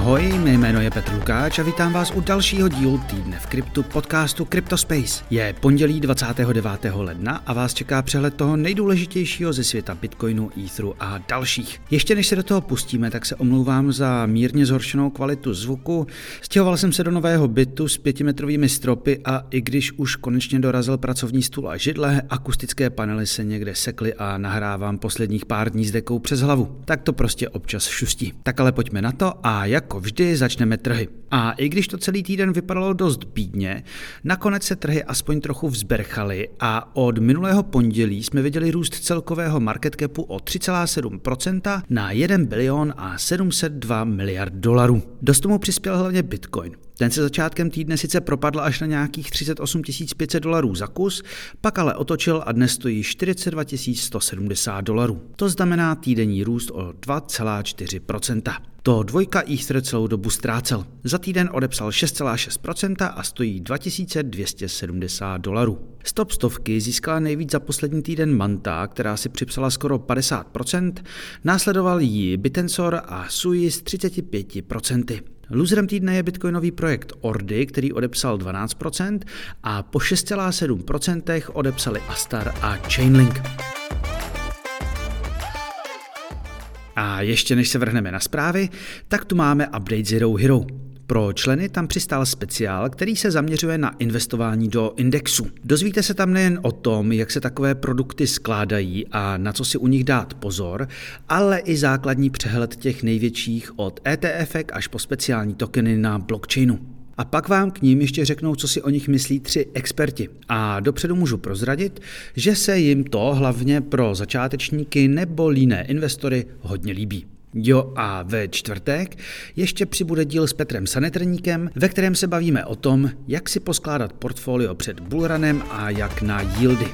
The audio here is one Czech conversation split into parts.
ahoj, mé jméno je Petr Lukáč a vítám vás u dalšího dílu týdne v kryptu podcastu CryptoSpace. Je pondělí 29. ledna a vás čeká přehled toho nejdůležitějšího ze světa Bitcoinu, Etheru a dalších. Ještě než se do toho pustíme, tak se omlouvám za mírně zhoršenou kvalitu zvuku. Stěhoval jsem se do nového bytu s pětimetrovými stropy a i když už konečně dorazil pracovní stůl a židle, akustické panely se někde sekly a nahrávám posledních pár dní s dekou přes hlavu. Tak to prostě občas šustí. Tak ale pojďme na to a jako vždy začneme trhy. A i když to celý týden vypadalo dost bídně, nakonec se trhy aspoň trochu vzberchaly a od minulého pondělí jsme viděli růst celkového market capu o 3,7% na 1 bilion a 702 miliard dolarů. Dost tomu přispěl hlavně Bitcoin. Ten se začátkem týdne sice propadl až na nějakých 38 500 dolarů za kus, pak ale otočil a dnes stojí 42 170 dolarů. To znamená týdenní růst o 2,4%. To dvojka Ether celou dobu ztrácel. Za týden odepsal 6,6% a stojí 2270 dolarů. Stop stovky získala nejvíc za poslední týden Manta, která si připsala skoro 50%, následoval jí Bitensor a Sui s 35%. Loserem týdne je bitcoinový projekt Ordy, který odepsal 12% a po 6,7% odepsali Astar a Chainlink. A ještě než se vrhneme na zprávy, tak tu máme update Zero Hero. Pro členy tam přistál speciál, který se zaměřuje na investování do indexu. Dozvíte se tam nejen o tom, jak se takové produkty skládají a na co si u nich dát pozor, ale i základní přehled těch největších od ETF až po speciální tokeny na blockchainu. A pak vám k ním ještě řeknou, co si o nich myslí tři experti. A dopředu můžu prozradit, že se jim to hlavně pro začátečníky nebo líné investory hodně líbí. Jo a ve čtvrtek ještě přibude díl s Petrem Sanetrníkem, ve kterém se bavíme o tom, jak si poskládat portfolio před bullrunem a jak na yieldy.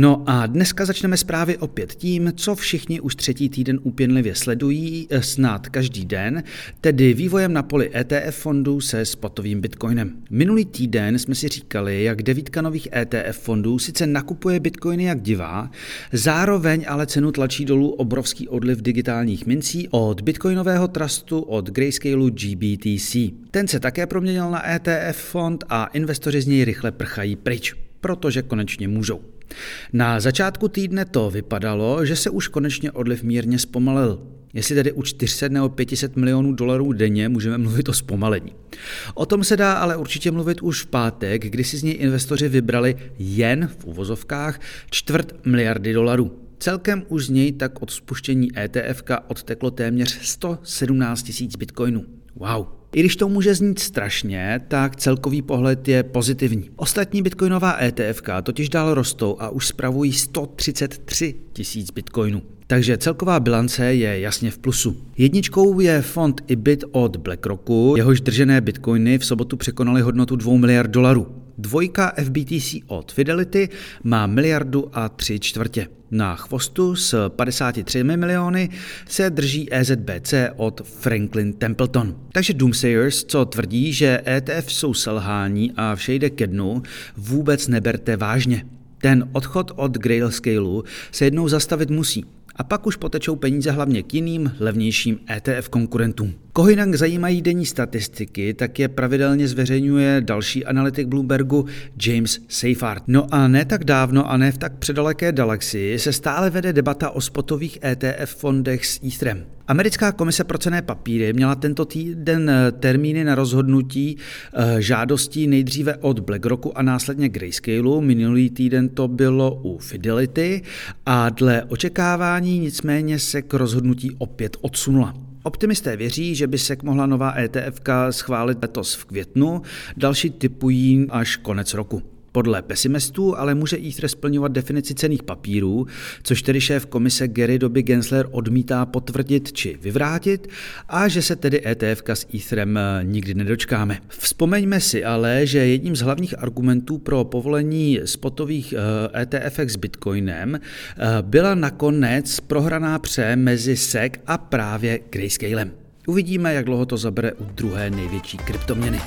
No a dneska začneme zprávy opět tím, co všichni už třetí týden úpěnlivě sledují, eh, snad každý den, tedy vývojem na poli ETF fondů se spotovým bitcoinem. Minulý týden jsme si říkali, jak devítka nových ETF fondů sice nakupuje bitcoiny jak divá, zároveň ale cenu tlačí dolů obrovský odliv digitálních mincí od bitcoinového trustu od Grayscaleu GBTC. Ten se také proměnil na ETF fond a investoři z něj rychle prchají pryč, protože konečně můžou. Na začátku týdne to vypadalo, že se už konečně odliv mírně zpomalil. Jestli tedy u 400 nebo 500 milionů dolarů denně můžeme mluvit o zpomalení. O tom se dá ale určitě mluvit už v pátek, kdy si z něj investoři vybrali jen v uvozovkách čtvrt miliardy dolarů. Celkem už z něj tak od spuštění ETF odteklo téměř 117 tisíc bitcoinů. Wow. I když to může znít strašně, tak celkový pohled je pozitivní. Ostatní bitcoinová ETF totiž dál rostou a už spravují 133 tisíc bitcoinů. Takže celková bilance je jasně v plusu. Jedničkou je fond IBIT od BlackRocku, jehož držené bitcoiny v sobotu překonaly hodnotu 2 miliard dolarů. Dvojka FBTC od Fidelity má miliardu a tři čtvrtě. Na chvostu s 53 miliony se drží EZBC od Franklin Templeton. Takže Doomsayers, co tvrdí, že ETF jsou selhání a vše jde ke dnu, vůbec neberte vážně. Ten odchod od Grayscaleu se jednou zastavit musí a pak už potečou peníze hlavně k jiným, levnějším ETF konkurentům. Koho jinak zajímají denní statistiky, tak je pravidelně zveřejňuje další analytik Bloombergu James Seyfarth. No a ne tak dávno a ne v tak předaleké galaxii se stále vede debata o spotových ETF fondech s Etherem. Americká komise pro cené papíry měla tento týden eh, termíny na rozhodnutí eh, žádostí nejdříve od BlackRocku a následně Grayscaleu. Minulý týden to bylo u Fidelity a dle očekávání nicméně se k rozhodnutí opět odsunula. Optimisté věří, že by se mohla nová ETF schválit letos v květnu, další typují až konec roku. Podle pesimistů ale může Ether splňovat definici cených papírů, což tedy šéf komise Gary Doby Gensler odmítá potvrdit či vyvrátit a že se tedy ETF s Etherem eh, nikdy nedočkáme. Vzpomeňme si ale, že jedním z hlavních argumentů pro povolení spotových ETF eh, s Bitcoinem eh, byla nakonec prohraná pře mezi SEC a právě Grayscalem. Uvidíme, jak dlouho to zabere u druhé největší kryptoměny.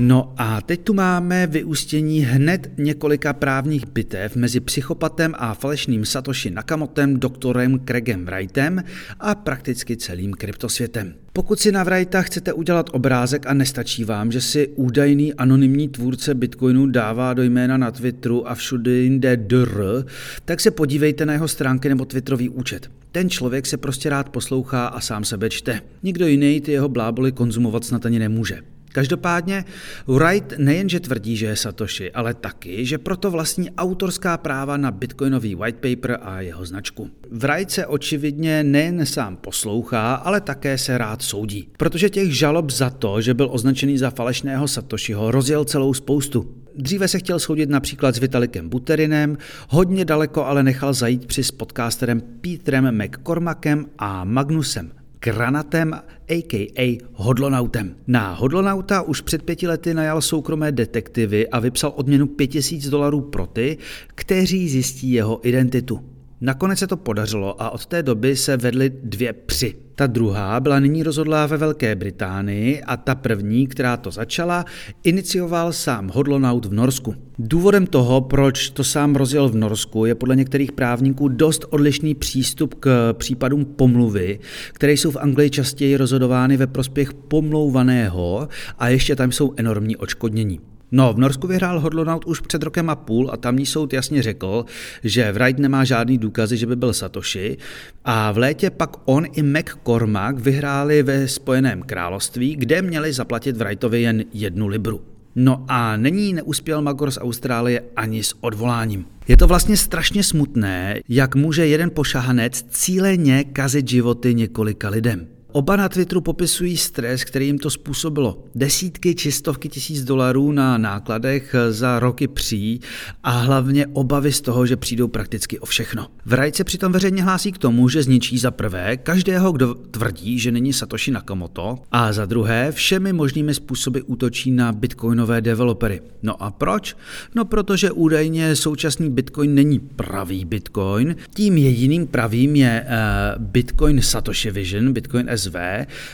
No a teď tu máme vyústění hned několika právních bitev mezi psychopatem a falešným Satoshi Nakamotem, doktorem Craigem Wrightem a prakticky celým kryptosvětem. Pokud si na Wrighta chcete udělat obrázek a nestačí vám, že si údajný anonymní tvůrce Bitcoinu dává do jména na Twitteru a všude jinde dr, tak se podívejte na jeho stránky nebo Twitterový účet. Ten člověk se prostě rád poslouchá a sám sebe čte. Nikdo jiný ty jeho bláboli konzumovat snad ani nemůže. Každopádně Wright nejenže tvrdí, že je Satoshi, ale taky, že proto vlastní autorská práva na bitcoinový white paper a jeho značku. Wright se očividně nejen sám poslouchá, ale také se rád soudí, protože těch žalob za to, že byl označený za falešného Satoshiho, rozjel celou spoustu. Dříve se chtěl soudit například s Vitalikem Buterinem, hodně daleko ale nechal zajít při s podcasterem Petrem McCormackem a Magnusem Granatem, a.k.a. Hodlonautem. Na Hodlonauta už před pěti lety najal soukromé detektivy a vypsal odměnu 5000 dolarů pro ty, kteří zjistí jeho identitu. Nakonec se to podařilo a od té doby se vedly dvě při. Ta druhá byla nyní rozhodlá ve Velké Británii a ta první, která to začala, inicioval sám Hodlonaut v Norsku. Důvodem toho, proč to sám rozjel v Norsku, je podle některých právníků dost odlišný přístup k případům pomluvy, které jsou v Anglii častěji rozhodovány ve prospěch pomlouvaného a ještě tam jsou enormní očkodnění. No, v Norsku vyhrál Hodlonaut už před rokem a půl a tamní soud jasně řekl, že Wright nemá žádný důkazy, že by byl Satoshi a v létě pak on i McCormack vyhráli ve Spojeném království, kde měli zaplatit Wrightovi jen jednu libru. No a není neuspěl Magor z Austrálie ani s odvoláním. Je to vlastně strašně smutné, jak může jeden pošahanec cíleně kazit životy několika lidem. Oba na Twitteru popisují stres, který jim to způsobilo. Desítky či stovky tisíc dolarů na nákladech za roky pří a hlavně obavy z toho, že přijdou prakticky o všechno. Vrajt se přitom veřejně hlásí k tomu, že zničí za prvé každého, kdo tvrdí, že není Satoshi Nakamoto a za druhé všemi možnými způsoby útočí na bitcoinové developery. No a proč? No protože údajně současný bitcoin není pravý bitcoin. Tím jediným pravým je uh, bitcoin Satoshi Vision, bitcoin SV,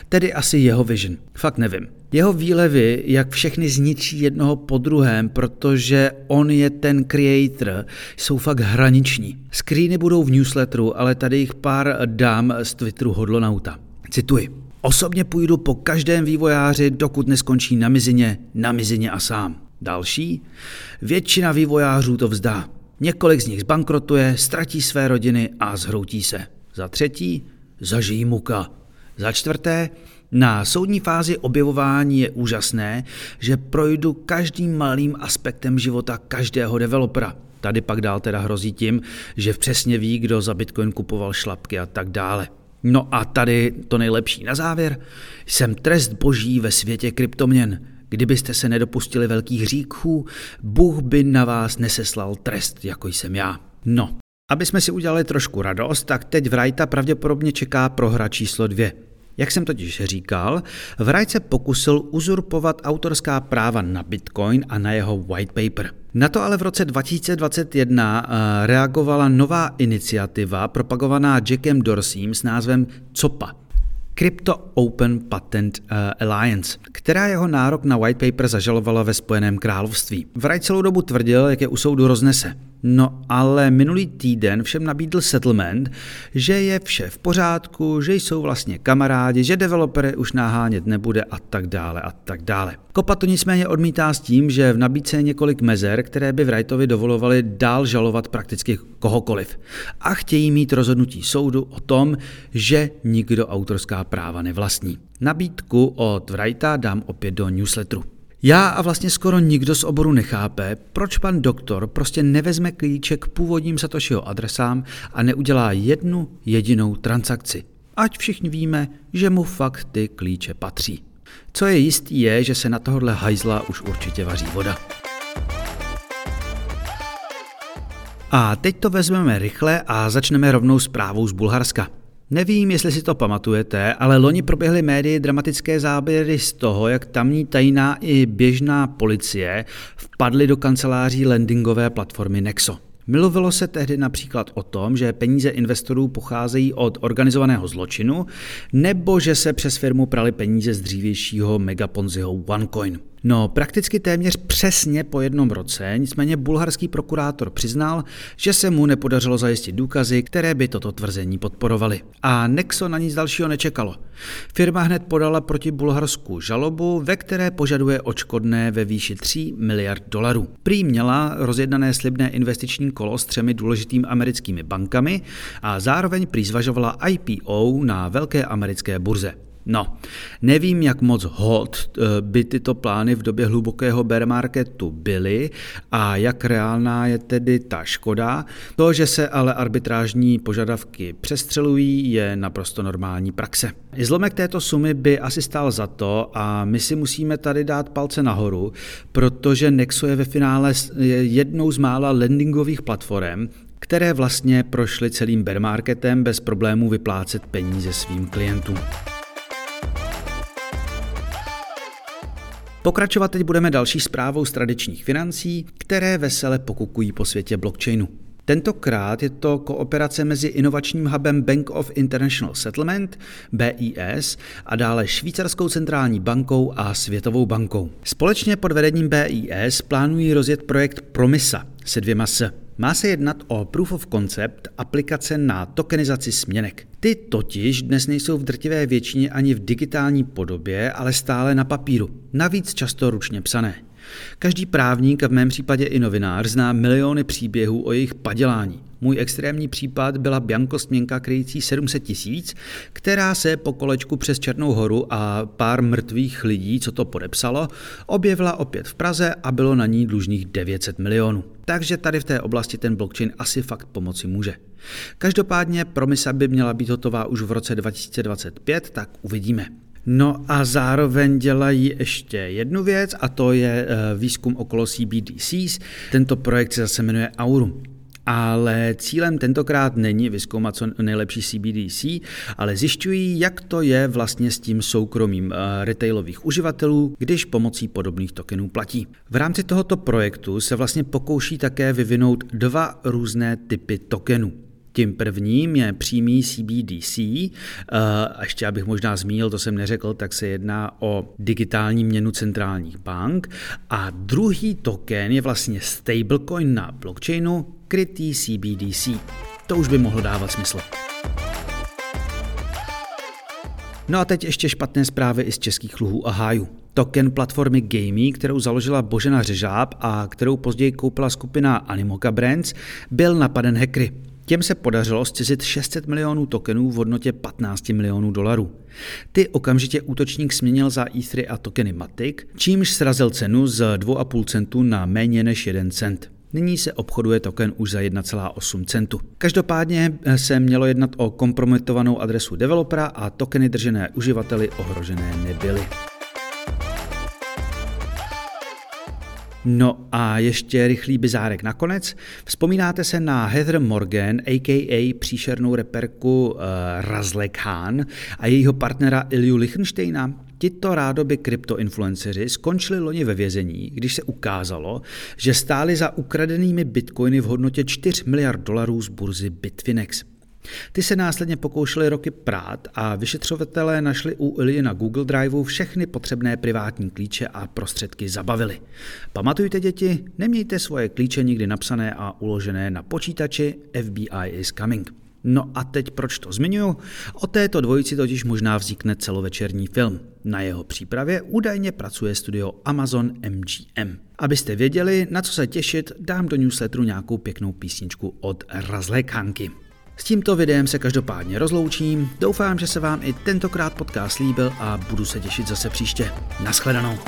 tedy asi jeho vision. Fakt nevím. Jeho výlevy, jak všechny zničí jednoho po druhém, protože on je ten creator, jsou fakt hraniční. Screeny budou v newsletteru, ale tady jich pár dám z Twitteru Hodlonauta. Cituji. Osobně půjdu po každém vývojáři, dokud neskončí na mizině, na mizině a sám. Další? Většina vývojářů to vzdá. Několik z nich zbankrotuje, ztratí své rodiny a zhroutí se. Za třetí, zažijí muka. Za čtvrté, na soudní fázi objevování je úžasné, že projdu každým malým aspektem života každého developera. Tady pak dál teda hrozí tím, že přesně ví, kdo za Bitcoin kupoval šlapky a tak dále. No a tady to nejlepší na závěr. Jsem trest boží ve světě kryptoměn. Kdybyste se nedopustili velkých hříchů, Bůh by na vás neseslal trest, jako jsem já. No, aby jsme si udělali trošku radost, tak teď Wrighta pravděpodobně čeká prohra číslo dvě. Jak jsem totiž říkal, Wright se pokusil uzurpovat autorská práva na Bitcoin a na jeho white paper. Na to ale v roce 2021 eh, reagovala nová iniciativa propagovaná Jackem Dorseym s názvem COPA – Crypto Open Patent uh, Alliance, která jeho nárok na white paper zažalovala ve Spojeném království. Wright celou dobu tvrdil, jak je u soudu roznese. No ale minulý týden všem nabídl settlement, že je vše v pořádku, že jsou vlastně kamarádi, že developery už nahánět nebude a tak dále a tak dále. Kopa to nicméně odmítá s tím, že v nabídce je několik mezer, které by Wrightovi dovolovaly dál žalovat prakticky kohokoliv. A chtějí mít rozhodnutí soudu o tom, že nikdo autorská práva nevlastní. Nabídku od Wrighta dám opět do newsletteru. Já a vlastně skoro nikdo z oboru nechápe, proč pan doktor prostě nevezme klíček k původním Satoshiho adresám a neudělá jednu jedinou transakci. Ať všichni víme, že mu fakt ty klíče patří. Co je jistý je, že se na tohle hajzla už určitě vaří voda. A teď to vezmeme rychle a začneme rovnou zprávou z Bulharska. Nevím, jestli si to pamatujete, ale loni proběhly médii dramatické záběry z toho, jak tamní tajná i běžná policie vpadly do kanceláří lendingové platformy Nexo. Mluvilo se tehdy například o tom, že peníze investorů pocházejí od organizovaného zločinu, nebo že se přes firmu prali peníze z dřívějšího megaponziho OneCoin. No, prakticky téměř přesně po jednom roce, nicméně bulharský prokurátor přiznal, že se mu nepodařilo zajistit důkazy, které by toto tvrzení podporovaly. A Nexo na nic dalšího nečekalo. Firma hned podala proti Bulharsku žalobu, ve které požaduje očkodné ve výši 3 miliard dolarů. Prý měla rozjednané slibné investiční kolo s třemi důležitými americkými bankami a zároveň prý zvažovala IPO na velké americké burze. No, nevím, jak moc hot eh, by tyto plány v době hlubokého bear marketu byly a jak reálná je tedy ta škoda. To, že se ale arbitrážní požadavky přestřelují, je naprosto normální praxe. Zlomek této sumy by asi stál za to a my si musíme tady dát palce nahoru, protože Nexo je ve finále jednou z mála landingových platform, které vlastně prošly celým bear marketem bez problémů vyplácet peníze svým klientům. Pokračovat teď budeme další zprávou z tradičních financí, které vesele pokukují po světě blockchainu. Tentokrát je to kooperace mezi inovačním hubem Bank of International Settlement, BIS, a dále Švýcarskou centrální bankou a Světovou bankou. Společně pod vedením BIS plánují rozjet projekt Promisa se dvěma S. Má se jednat o proof of concept aplikace na tokenizaci směnek. Ty totiž dnes nejsou v drtivé většině ani v digitální podobě, ale stále na papíru, navíc často ručně psané. Každý právník a v mém případě i novinář zná miliony příběhů o jejich padělání. Můj extrémní případ byla Bianco směnka kryjící 700 tisíc, která se po kolečku přes Černou horu a pár mrtvých lidí, co to podepsalo, objevila opět v Praze a bylo na ní dlužných 900 milionů. Takže tady v té oblasti ten blockchain asi fakt pomoci může. Každopádně promisa by měla být hotová už v roce 2025, tak uvidíme. No a zároveň dělají ještě jednu věc a to je eh, výzkum okolo CBDCs. Tento projekt se zase jmenuje Aurum. Ale cílem tentokrát není vyzkoumat co nejlepší CBDC, ale zjišťují, jak to je vlastně s tím soukromím eh, retailových uživatelů, když pomocí podobných tokenů platí. V rámci tohoto projektu se vlastně pokouší také vyvinout dva různé typy tokenů. Tím prvním je přímý CBDC. Eh, a ještě abych možná zmínil, to jsem neřekl, tak se jedná o digitální měnu centrálních bank. A druhý token je vlastně stablecoin na blockchainu, krytý CBDC. To už by mohlo dávat smysl. No a teď ještě špatné zprávy i z českých luhů a hájů. Token platformy Gamey, kterou založila Božena Řežáb a kterou později koupila skupina Animoca Brands, byl napaden hackery. Těm se podařilo zcizit 600 milionů tokenů v hodnotě 15 milionů dolarů. Ty okamžitě útočník směnil za E3 a tokeny Matic, čímž srazil cenu z 2,5 centu na méně než 1 cent. Nyní se obchoduje token už za 1,8 centu. Každopádně se mělo jednat o kompromitovanou adresu developera a tokeny držené uživateli ohrožené nebyly. No a ještě rychlý bizárek nakonec. Vzpomínáte se na Heather Morgan, a.k.a. příšernou reperku uh, Razlek Khan a jejího partnera Ilju Lichtensteina? Tito rádoby kryptoinfluenceři skončili loni ve vězení, když se ukázalo, že stáli za ukradenými bitcoiny v hodnotě 4 miliard dolarů z burzy Bitfinex. Ty se následně pokoušeli roky prát a vyšetřovatelé našli u Ilji na Google Driveu všechny potřebné privátní klíče a prostředky zabavili. Pamatujte děti, nemějte svoje klíče nikdy napsané a uložené na počítači, FBI is coming. No a teď proč to zmiňuji? O této dvojici totiž možná vznikne celovečerní film. Na jeho přípravě údajně pracuje studio Amazon MGM. Abyste věděli, na co se těšit, dám do newsletteru nějakou pěknou písničku od Razlékánky. S tímto videem se každopádně rozloučím, doufám, že se vám i tentokrát podcast líbil a budu se těšit zase příště. Naschledanou.